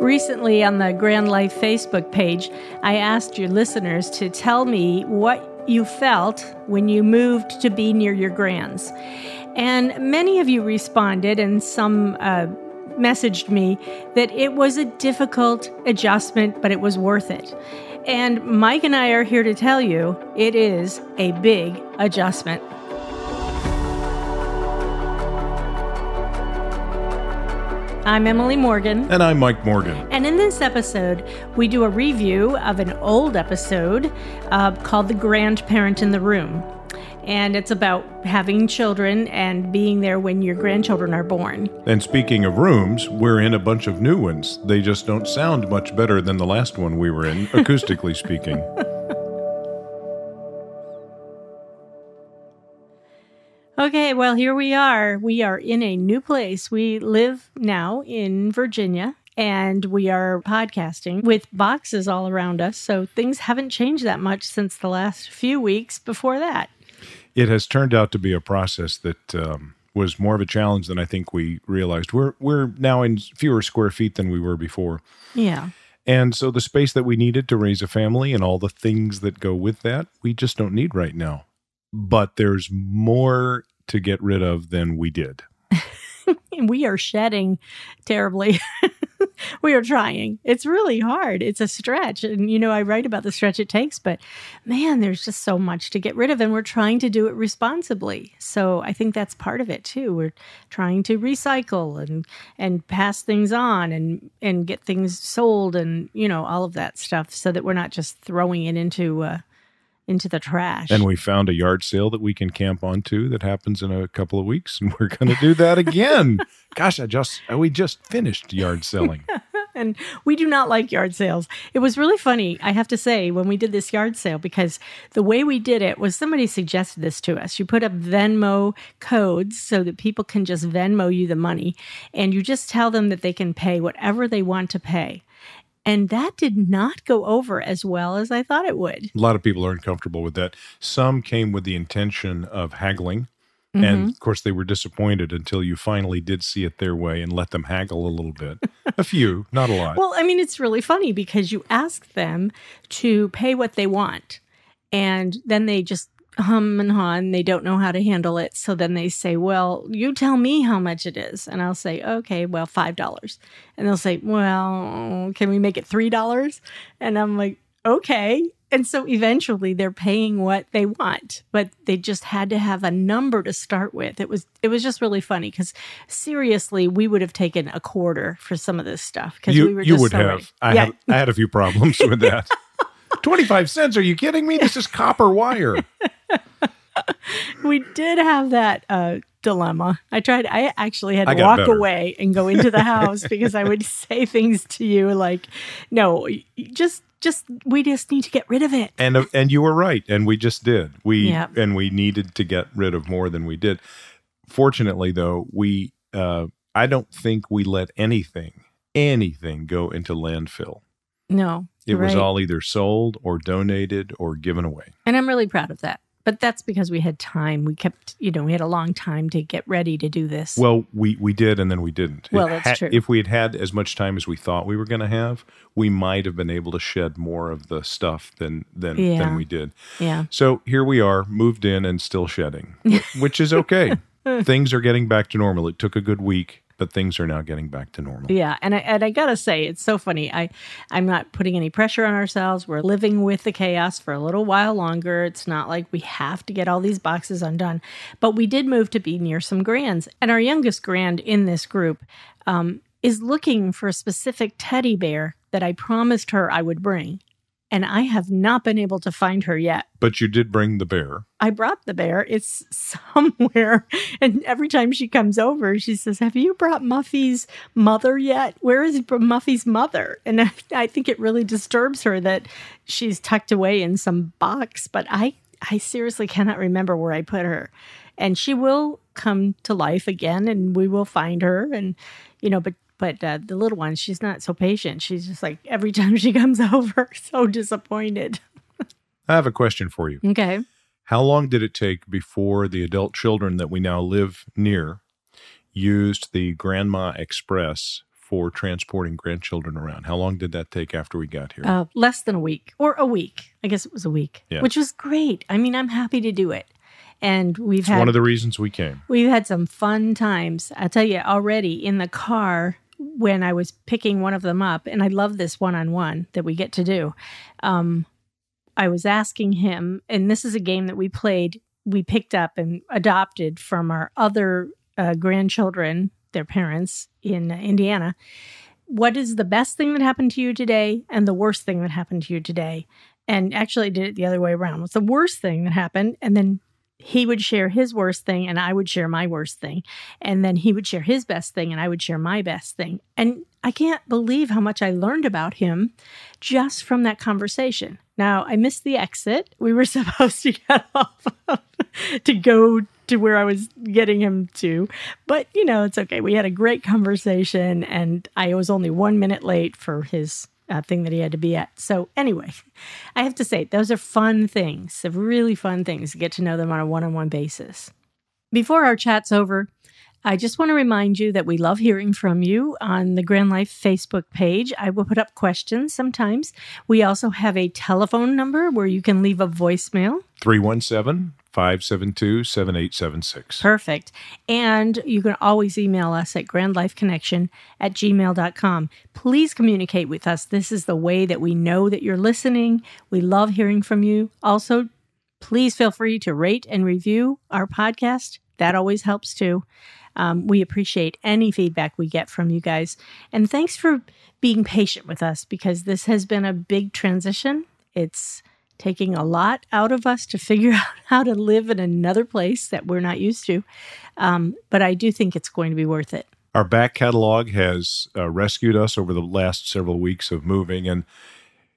Recently, on the Grand Life Facebook page, I asked your listeners to tell me what you felt when you moved to be near your grands. And many of you responded, and some uh, messaged me that it was a difficult adjustment, but it was worth it. And Mike and I are here to tell you it is a big adjustment. I'm Emily Morgan. And I'm Mike Morgan. And in this episode, we do a review of an old episode uh, called The Grandparent in the Room. And it's about having children and being there when your grandchildren are born. And speaking of rooms, we're in a bunch of new ones. They just don't sound much better than the last one we were in, acoustically speaking. Okay, well, here we are. We are in a new place. We live now in Virginia and we are podcasting with boxes all around us. So things haven't changed that much since the last few weeks before that. It has turned out to be a process that um, was more of a challenge than I think we realized. We're we're now in fewer square feet than we were before. Yeah. And so the space that we needed to raise a family and all the things that go with that, we just don't need right now but there's more to get rid of than we did. we are shedding terribly. we are trying. It's really hard. It's a stretch. And, you know, I write about the stretch it takes, but man, there's just so much to get rid of. And we're trying to do it responsibly. So I think that's part of it too. We're trying to recycle and, and pass things on and, and get things sold and, you know, all of that stuff so that we're not just throwing it into, uh, into the trash. And we found a yard sale that we can camp onto that happens in a couple of weeks, and we're going to do that again. Gosh, I just uh, we just finished yard selling. and we do not like yard sales. It was really funny, I have to say, when we did this yard sale because the way we did it was somebody suggested this to us. You put up Venmo codes so that people can just Venmo you the money, and you just tell them that they can pay whatever they want to pay. And that did not go over as well as I thought it would. A lot of people are uncomfortable with that. Some came with the intention of haggling. Mm-hmm. And of course, they were disappointed until you finally did see it their way and let them haggle a little bit. a few, not a lot. Well, I mean, it's really funny because you ask them to pay what they want. And then they just hum and haw and they don't know how to handle it. So then they say, Well, you tell me how much it is. And I'll say, Okay, well, $5. And they'll say, Well, can we make it $3? And I'm like, Okay. And so eventually they're paying what they want, but they just had to have a number to start with. It was it was just really funny because seriously, we would have taken a quarter for some of this stuff because we were just you would so have. ready. I yeah. had I had a few problems with that. 25 cents. Are you kidding me? This is copper wire. we did have that uh, dilemma. I tried. I actually had to walk better. away and go into the house because I would say things to you like, "No, just, just, we just need to get rid of it." and uh, and you were right and we just did we Yeah. and we needed to get rid of more than we did fortunately though we uh i don't think we let anything anything go into landfill No, it was all either sold or donated or given away and I'm really proud of that. But that's because we had time. We kept, you know, we had a long time to get ready to do this. well we we did and then we didn't It Well, that's had- true. if we had had as much time as we thought we were going to have we might have been able to shed more of the stuff than than Yeah. than we did yeah, So here we are, moved in and still shedding, which is okay. things are getting back to normal. It took a good week, but things are now getting back to normal. Yeah, and I and I gotta say, it's so funny. I I'm not putting any pressure on ourselves. We're living with the chaos for a little while longer. It's not like we have to get all these boxes undone, but we did move to be near some grands, and our youngest grand in this group um, is looking for a specific teddy bear that I promised her I would bring, and I have not been able to find her yet. But you did bring the bear. I brought the bear. It's somewhere. And every time she comes over, she says, Have you brought Muffy's mother yet? Where is Muffy's mother? And I, I think it really disturbs her that she's tucked away in some box, but I, I seriously cannot remember where I put her. And she will come to life again and we will find her. And, you know, but but uh, the little one, she's not so patient. She's just like every time she comes over, so disappointed. I have a question for you. Okay. How long did it take before the adult children that we now live near used the Grandma Express for transporting grandchildren around? How long did that take after we got here? Uh, less than a week, or a week. I guess it was a week, yeah. which was great. I mean, I'm happy to do it. And we've it's had one of the reasons we came. We've had some fun times. I'll tell you already in the car when I was picking one of them up, and I love this one on one that we get to do. Um, I was asking him, and this is a game that we played, we picked up and adopted from our other uh, grandchildren, their parents in uh, Indiana. What is the best thing that happened to you today and the worst thing that happened to you today? And actually did it the other way around. What's the worst thing that happened? And then he would share his worst thing and I would share my worst thing. And then he would share his best thing and I would share my best thing. And I can't believe how much I learned about him just from that conversation. Now, I missed the exit. We were supposed to get off to go to where I was getting him to. But, you know, it's okay. We had a great conversation and I was only one minute late for his uh, thing that he had to be at. So, anyway, I have to say, those are fun things, really fun things to get to know them on a one on one basis. Before our chat's over, I just want to remind you that we love hearing from you on the Grand Life Facebook page. I will put up questions sometimes. We also have a telephone number where you can leave a voicemail 317 572 7876. Perfect. And you can always email us at grandlifeconnection at gmail.com. Please communicate with us. This is the way that we know that you're listening. We love hearing from you. Also, please feel free to rate and review our podcast. That always helps too. Um, we appreciate any feedback we get from you guys. And thanks for being patient with us because this has been a big transition. It's taking a lot out of us to figure out how to live in another place that we're not used to. Um, but I do think it's going to be worth it. Our back catalog has uh, rescued us over the last several weeks of moving. And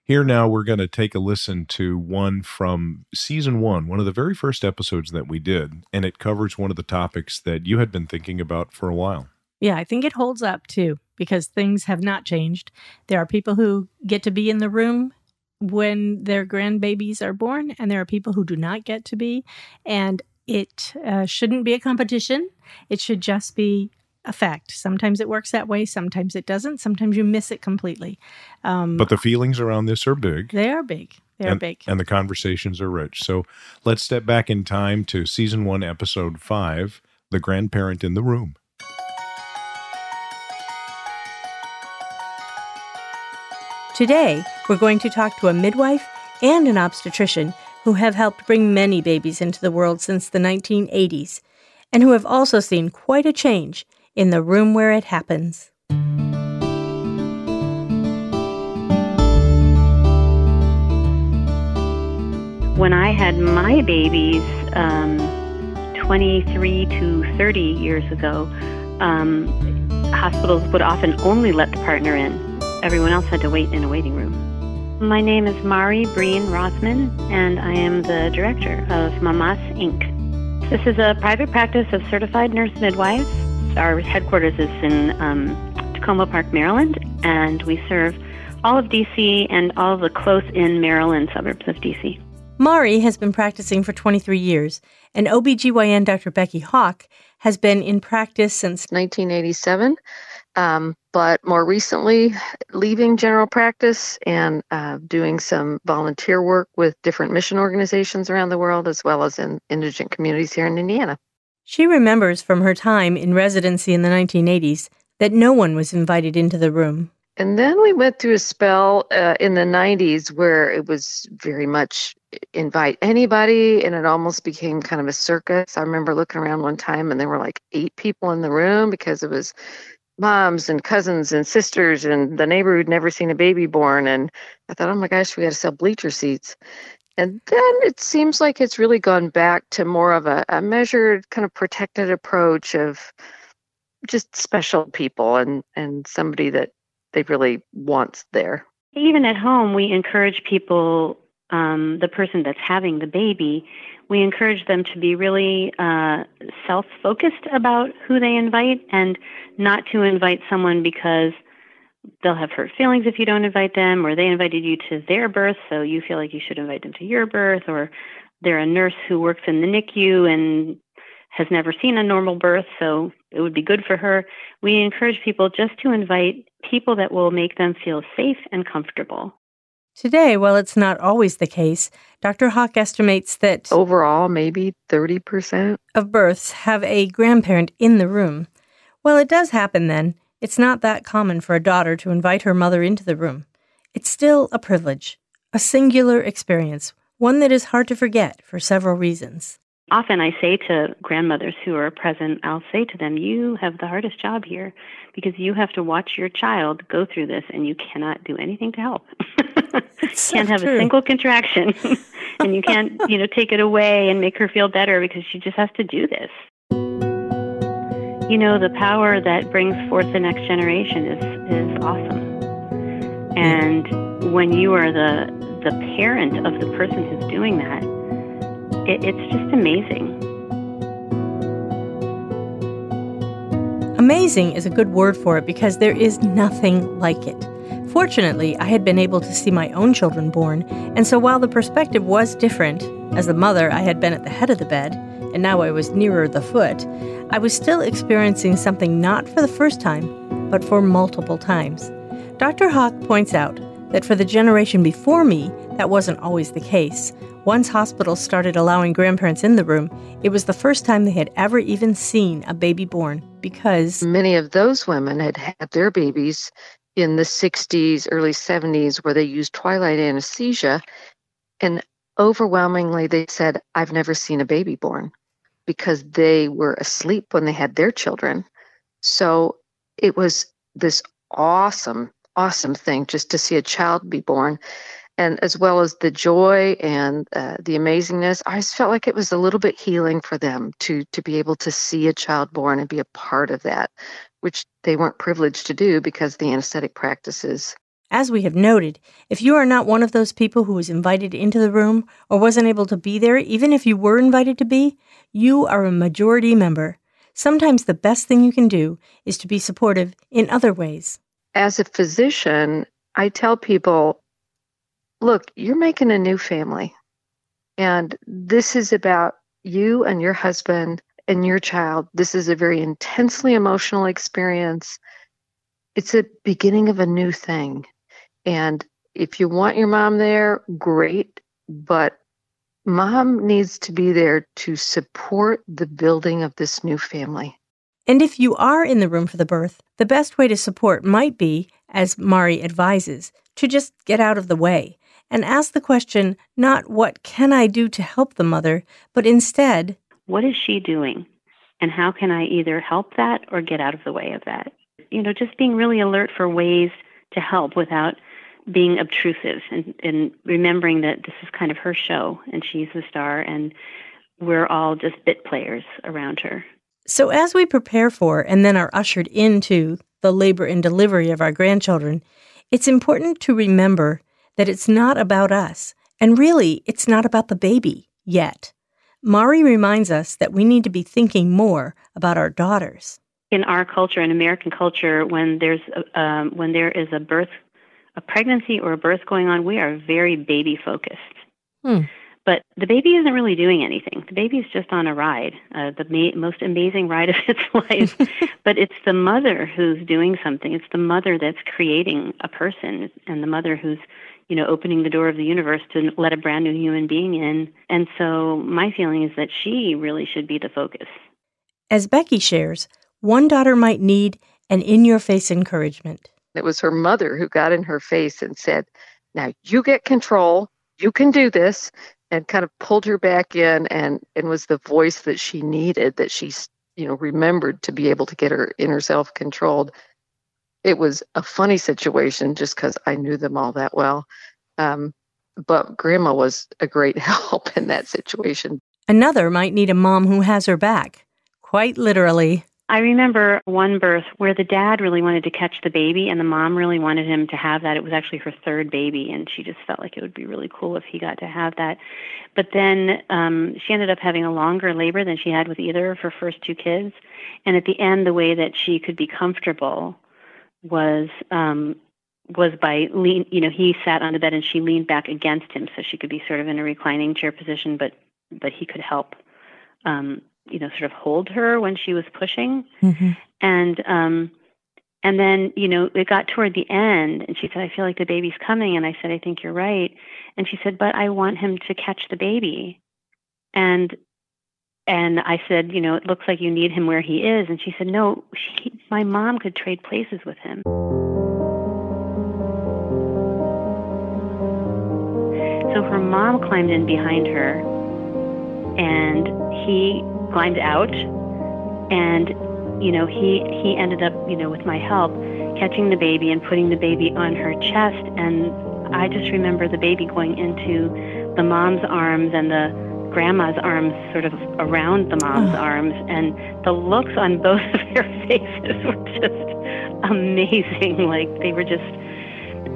here now we're going to take a listen to one from season one, one of the very first episodes that we did. And it covers one of the topics that you had been thinking about for a while. Yeah, I think it holds up too because things have not changed. There are people who get to be in the room when their grandbabies are born, and there are people who do not get to be. And it uh, shouldn't be a competition. It should just be a fact. Sometimes it works that way, sometimes it doesn't. Sometimes you miss it completely. Um, but the feelings around this are big. They are big. They are and, big. And the conversations are rich. So let's step back in time to season one, episode five The Grandparent in the Room. Today, we're going to talk to a midwife and an obstetrician who have helped bring many babies into the world since the 1980s and who have also seen quite a change in the room where it happens. When I had my babies um, 23 to 30 years ago, um, hospitals would often only let the partner in Everyone else had to wait in a waiting room. My name is Mairi Breen Rothman, and I am the director of Mamas Inc. This is a private practice of certified nurse midwives. Our headquarters is in um, Takoma Park, Maryland, and we serve all of DC and all of the close in Maryland suburbs of DC. Mairi has been practicing for 23 years, and OBGYN Dr. Becky Haak has been in practice since 1987. Um, but more recently, leaving general practice and uh, doing some volunteer work with different mission organizations around the world, as well as in indigent communities here in Indiana. She remembers from her time in residency in the 1980s that no one was invited into the room. And then we went through a spell uh, in the 90s where it was very much invite anybody, and it almost became kind of a circus. I remember looking around one time and there were like eight people in the room because it was moms and cousins and sisters and the neighbor who'd never seen a baby born. And I thought, oh my gosh, we got to sell bleacher seats. And then it seems like it's really gone back to more of a, a measured, kind of protected approach of just special people and, and somebody that they really wants there. Even at home, we encourage people, um, the person that's having the baby, we encourage them to be really uh, self focused about who they invite and not to invite someone because they'll have hurt feelings if you don't invite them, or they invited you to their birth, so you feel like you should invite them to your birth, or they're a nurse who works in the NICU and has never seen a normal birth, so it would be good for her. We encourage people just to invite people that will make them feel safe and comfortable. Today, while it's not always the case, Dr. Haak estimates that overall, maybe 30% of births have a grandparent in the room. Well, it does happen then. It's not that common for a daughter to invite her mother into the room. It's still a privilege, a singular experience, one that is hard to forget for several reasons. Often I say to grandmothers who are present, I'll say to them, You have the hardest job here because you have to watch your child go through this and you cannot do anything to help. can't have true. a single contraction and you can't, you know, take it away and make her feel better because she just has to do this. You know, the power that brings forth the next generation is is awesome. And when you are the the parent of the person who's doing that, it, it's just amazing. Amazing is a good word for it because there is nothing like it. Fortunately, I had been able to see my own children born, and so while the perspective was different, as the mother, I had been at the head of the bed, and now I was nearer the foot, I was still experiencing something not for the first time, but for multiple times. Dr. Haak points out that for the generation before me, that wasn't always the case. Once hospitals started allowing grandparents in the room, it was the first time they had ever even seen a baby born because many of those women had had their babies in the 60s, early 70s, where they used twilight anesthesia. And overwhelmingly, they said, I've never seen a baby born because they were asleep when they had their children. So it was this awesome, awesome thing just to see a child be born and as well as the joy and uh, the amazingness i just felt like it was a little bit healing for them to to be able to see a child born and be a part of that which they weren't privileged to do because the anesthetic practices as we have noted, if you are not one of those people who was invited into the room or wasn't able to be there, even if you were invited to be, you are a majority member. Sometimes the best thing you can do is to be supportive in other ways. As a physician, I tell people look, you're making a new family. And this is about you and your husband and your child. This is a very intensely emotional experience. It's a beginning of a new thing. And if you want your mom there, great. But mom needs to be there to support the building of this new family. And if you are in the room for the birth, the best way to support might be, as Mairi advises, to just get out of the way and ask the question not what can I do to help the mother, but instead, what is she doing? And how can I either help that or get out of the way of that? You know, just being really alert for ways to help without being obtrusive and, and remembering that this is kind of her show and she's the star and we're all just bit players around her. So, as we prepare for and then are ushered into the labor and delivery of our grandchildren, it's important to remember that it's not about us, and really, it's not about the baby yet. Mairi reminds us that we need to be thinking more about our daughters. In our culture, in American culture, when there's a, um, when there is a birth, a pregnancy or a birth going on, we are very baby focused. Hmm. But the baby isn't really doing anything. The baby is just on a ride, uh, the ma- most amazing ride of its life. but it's the mother who's doing something. It's the mother that's creating a person, and the mother who's you know, opening the door of the universe to let a brand new human being in. And so my feeling is that she really should be the focus. As Becky shares, one daughter might need an in your face encouragement. It was her mother who got in her face and said, Now you get control, you can do this, and kind of pulled her back in and, and was the voice that she needed, that she, you know, remembered to be able to get her inner self controlled it was a funny situation just because I knew them all that well. Um, but grandma was a great help in that situation. Another might need a mom who has her back, quite literally. I remember one birth where the dad really wanted to catch the baby and the mom really wanted him to have that. It was actually her third baby, and she just felt like it would be really cool if he got to have that. But then um, she ended up having a longer labor than she had with either of her first two kids. And at the end, the way that she could be comfortable was um, was by lean. You know, he sat on the bed and she leaned back against him, so she could be sort of in a reclining chair position, but but he could help um, you know, sort of hold her when she was pushing. Mm-hmm. And um, and then, you know, it got toward the end, and she said, "I feel like the baby's coming." And I said, "I think you're right." And she said, "But I want him to catch the baby." And and I said, "You know, it looks like you need him where he is." And she said, "No, she, my mom could trade places with him." So her mom climbed in behind her, and he climbed out, and you know he he ended up you know with my help catching the baby and putting the baby on her chest, and I just remember the baby going into the mom's arms and the grandma's arms sort of around the mom's oh. arms and the looks on both of their faces were just amazing like they were just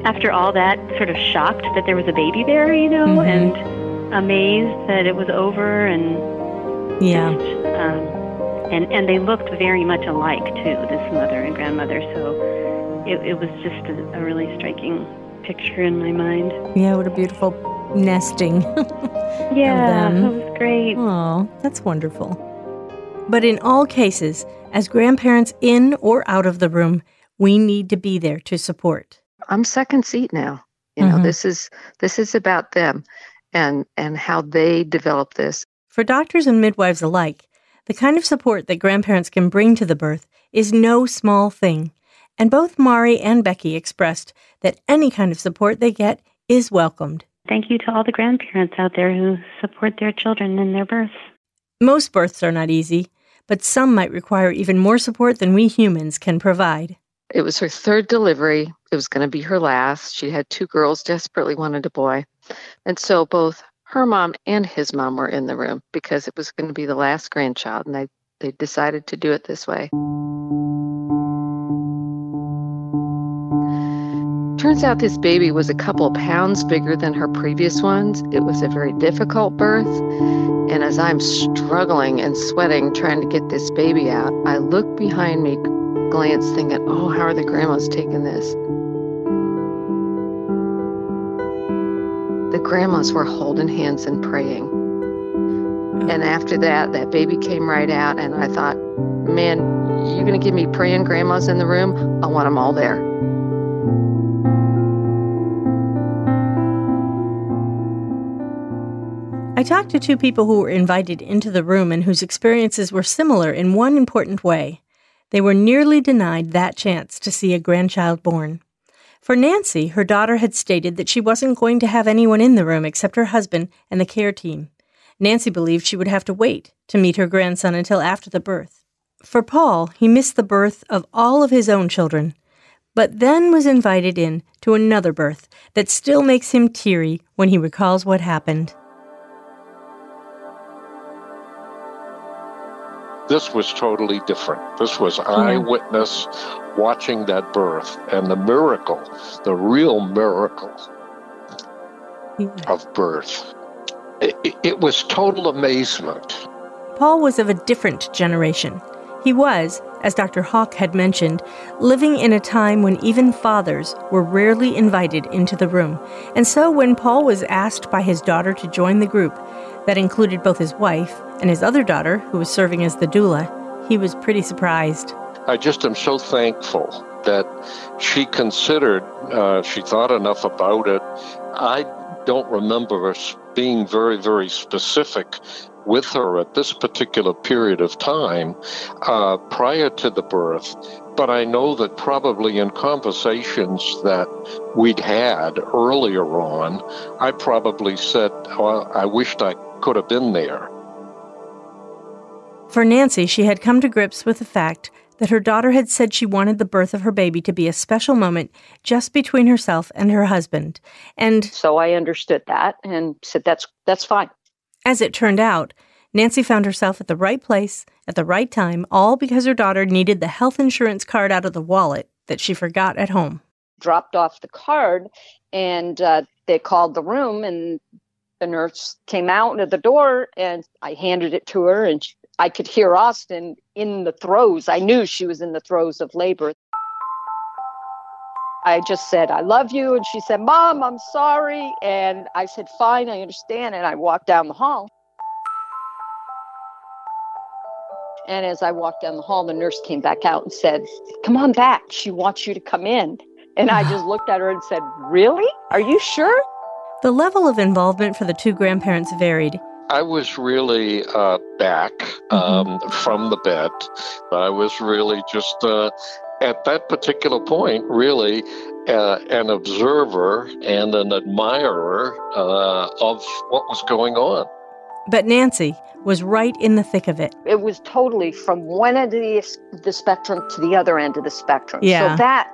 after all that, sort of shocked that there was a baby there, you know, mm-hmm. and amazed that it was over, and yeah, um, and and they looked very much alike too, this mother and grandmother. So it, it was just a, a really striking picture in my mind. Yeah, what a beautiful nesting. yeah, that was great. Oh, that's wonderful. But in all cases, as grandparents in or out of the room, we need to be there to support. I'm second seat now. You know, mm-hmm. this is this is about them and and how they develop this. For doctors and midwives alike, the kind of support that grandparents can bring to the birth is no small thing. And both Mairi and Becky expressed that any kind of support they get is welcomed. Thank you to all the grandparents out there who support their children in their births. Most births are not easy, but some might require even more support than we humans can provide. It was her third delivery. It was going to be her last. She had two girls, desperately wanted a boy. And so both her mom and his mom were in the room because it was going to be the last grandchild. And they, they decided to do it this way. Turns out this baby was a couple pounds bigger than her previous ones. It was a very difficult birth. And as I'm struggling and sweating trying to get this baby out, I look behind me glance thinking, oh, how are the grandmas taking this? The grandmas were holding hands and praying. And uh-huh. after that, that baby came right out, and I thought, man, you're going to give me praying grandmas in the room? I want them all there. I talked to two people who were invited into the room and whose experiences were similar in one important way. They were nearly denied that chance to see a grandchild born. For Nancy, her daughter had stated that she wasn't going to have anyone in the room except her husband and the care team. Nancy believed she would have to wait to meet her grandson until after the birth. For Paul, he missed the birth of all of his own children, but then was invited in to another birth that still makes him teary when he recalls what happened. This was totally different. This was eyewitness watching that birth and the miracle, the real miracle of birth. It, it was total amazement. Paul was of a different generation. He was, as Dr. Haak had mentioned, living in a time when even fathers were rarely invited into the room. And so when Paul was asked by his daughter to join the group, that included both his wife and his other daughter, who was serving as the doula, he was pretty surprised. I just am so thankful that she considered, uh, she thought enough about it. I don't remember us being very, very specific with her at this particular period of time uh, prior to the birth. But I know that probably in conversations that we'd had earlier on, I probably said, oh, I wished I could have been there. For Nancy, she had come to grips with the fact that her daughter had said she wanted the birth of her baby to be a special moment just between herself and her husband. And so I understood that and said that's that's fine. As it turned out, Nancy found herself at the right place at the right time, all because her daughter needed the health insurance card out of the wallet that she forgot at home. Dropped off the card, and uh, they called the room, and the nurse came out of the door, and I handed it to her, and she, I could hear Austin in the throes. I knew she was in the throes of labor. I just said, I love you. And she said, Mom, I'm sorry. And I said, Fine, I understand. And I walked down the hall. And as I walked down the hall, the nurse came back out and said, Come on back. She wants you to come in. And I just looked at her and said, Really? Are you sure? The level of involvement for the two grandparents varied. I was really uh, back mm-hmm. um, mm-hmm. from the bed. I was really just uh, at that particular point, really uh, an observer and an admirer uh, of what was going on. But Nancy was right in the thick of it. It was totally from one end of the, the spectrum to the other end of the spectrum. Yeah. So that,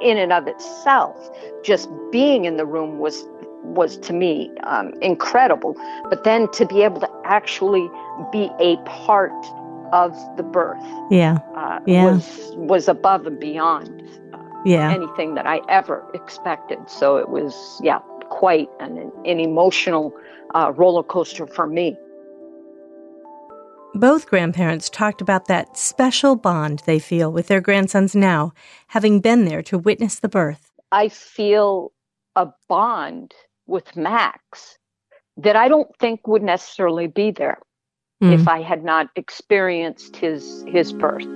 in and of itself, just being in the room was was to me um, incredible. But then to be able to actually be a part of the birth, yeah, uh, yeah. was was above and beyond uh, yeah. anything that I ever expected. So it was yeah quite an an emotional uh, roller coaster for me. Both grandparents talked about that special bond they feel with their grandsons now, having been there to witness the birth. I feel a bond with Max that I don't think would necessarily be there mm. if I had not experienced his his birth.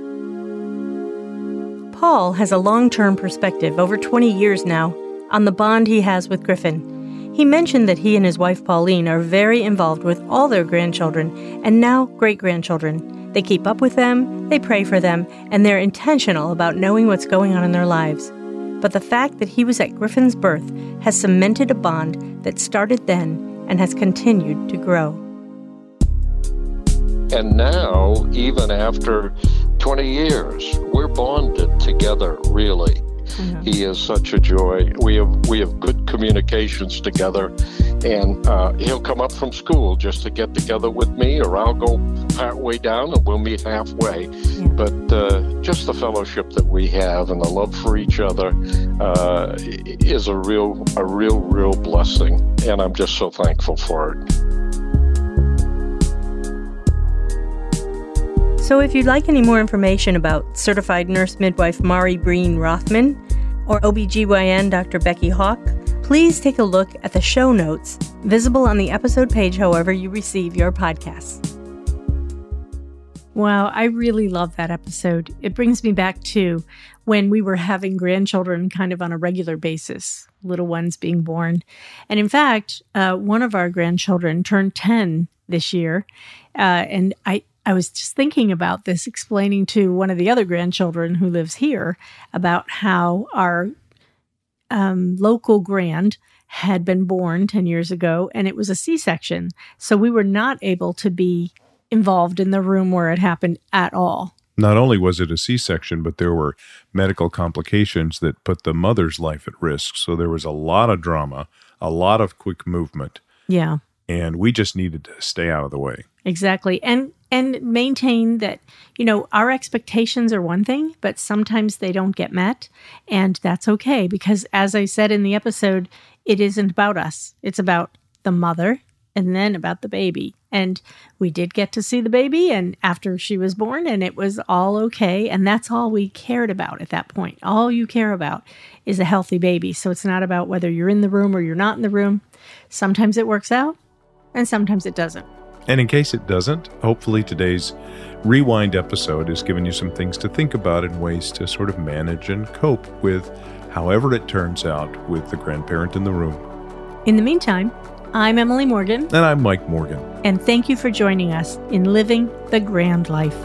Paul has a long-term perspective over 20 years now on the bond he has with Griffin. He mentioned that he and his wife Pauline are very involved with all their grandchildren and now great-grandchildren. They keep up with them, they pray for them, and they're intentional about knowing what's going on in their lives but the fact that he was at Griffin's birth has cemented a bond that started then and has continued to grow. And now, even after 20 years, we're bonded together, really. Mm-hmm. He is such a joy. We have we have good communications together, and uh, he'll come up from school just to get together with me, or I'll go part way down and we'll meet halfway. Yeah. But uh, just the fellowship that we have and the love for each other uh, is a real a real real blessing, and I'm just so thankful for it. So, if you'd like any more information about certified nurse midwife Mairi Breen Rothman or OBGYN Dr. Becky Haak, please take a look at the show notes visible on the episode page, however, you receive your podcasts. Wow, I really love that episode. It brings me back to when we were having grandchildren kind of on a regular basis, little ones being born. And in fact, uh, one of our grandchildren turned 10 this year. Uh, and I, I was just thinking about this, explaining to one of the other grandchildren who lives here about how our um, local grand had been born 10 years ago and it was a C section. So we were not able to be involved in the room where it happened at all. Not only was it a C section, but there were medical complications that put the mother's life at risk. So there was a lot of drama, a lot of quick movement. Yeah. And we just needed to stay out of the way. Exactly. And and maintain that you know our expectations are one thing but sometimes they don't get met and that's okay because as i said in the episode it isn't about us. It's about the mother and then about the baby. And we did get to see the baby and after she was born and it was all okay and that's all we cared about at that point. All you care about is a healthy baby. So it's not about whether you're in the room or you're not in the room. Sometimes it works out and sometimes it doesn't and in case it doesn't, hopefully today's rewind episode has given you some things to think about and ways to sort of manage and cope with however it turns out with the grandparent in the room. In the meantime, I'm Emily Morgan. And I'm Mike Morgan. And thank you for joining us in Living the Grand Life.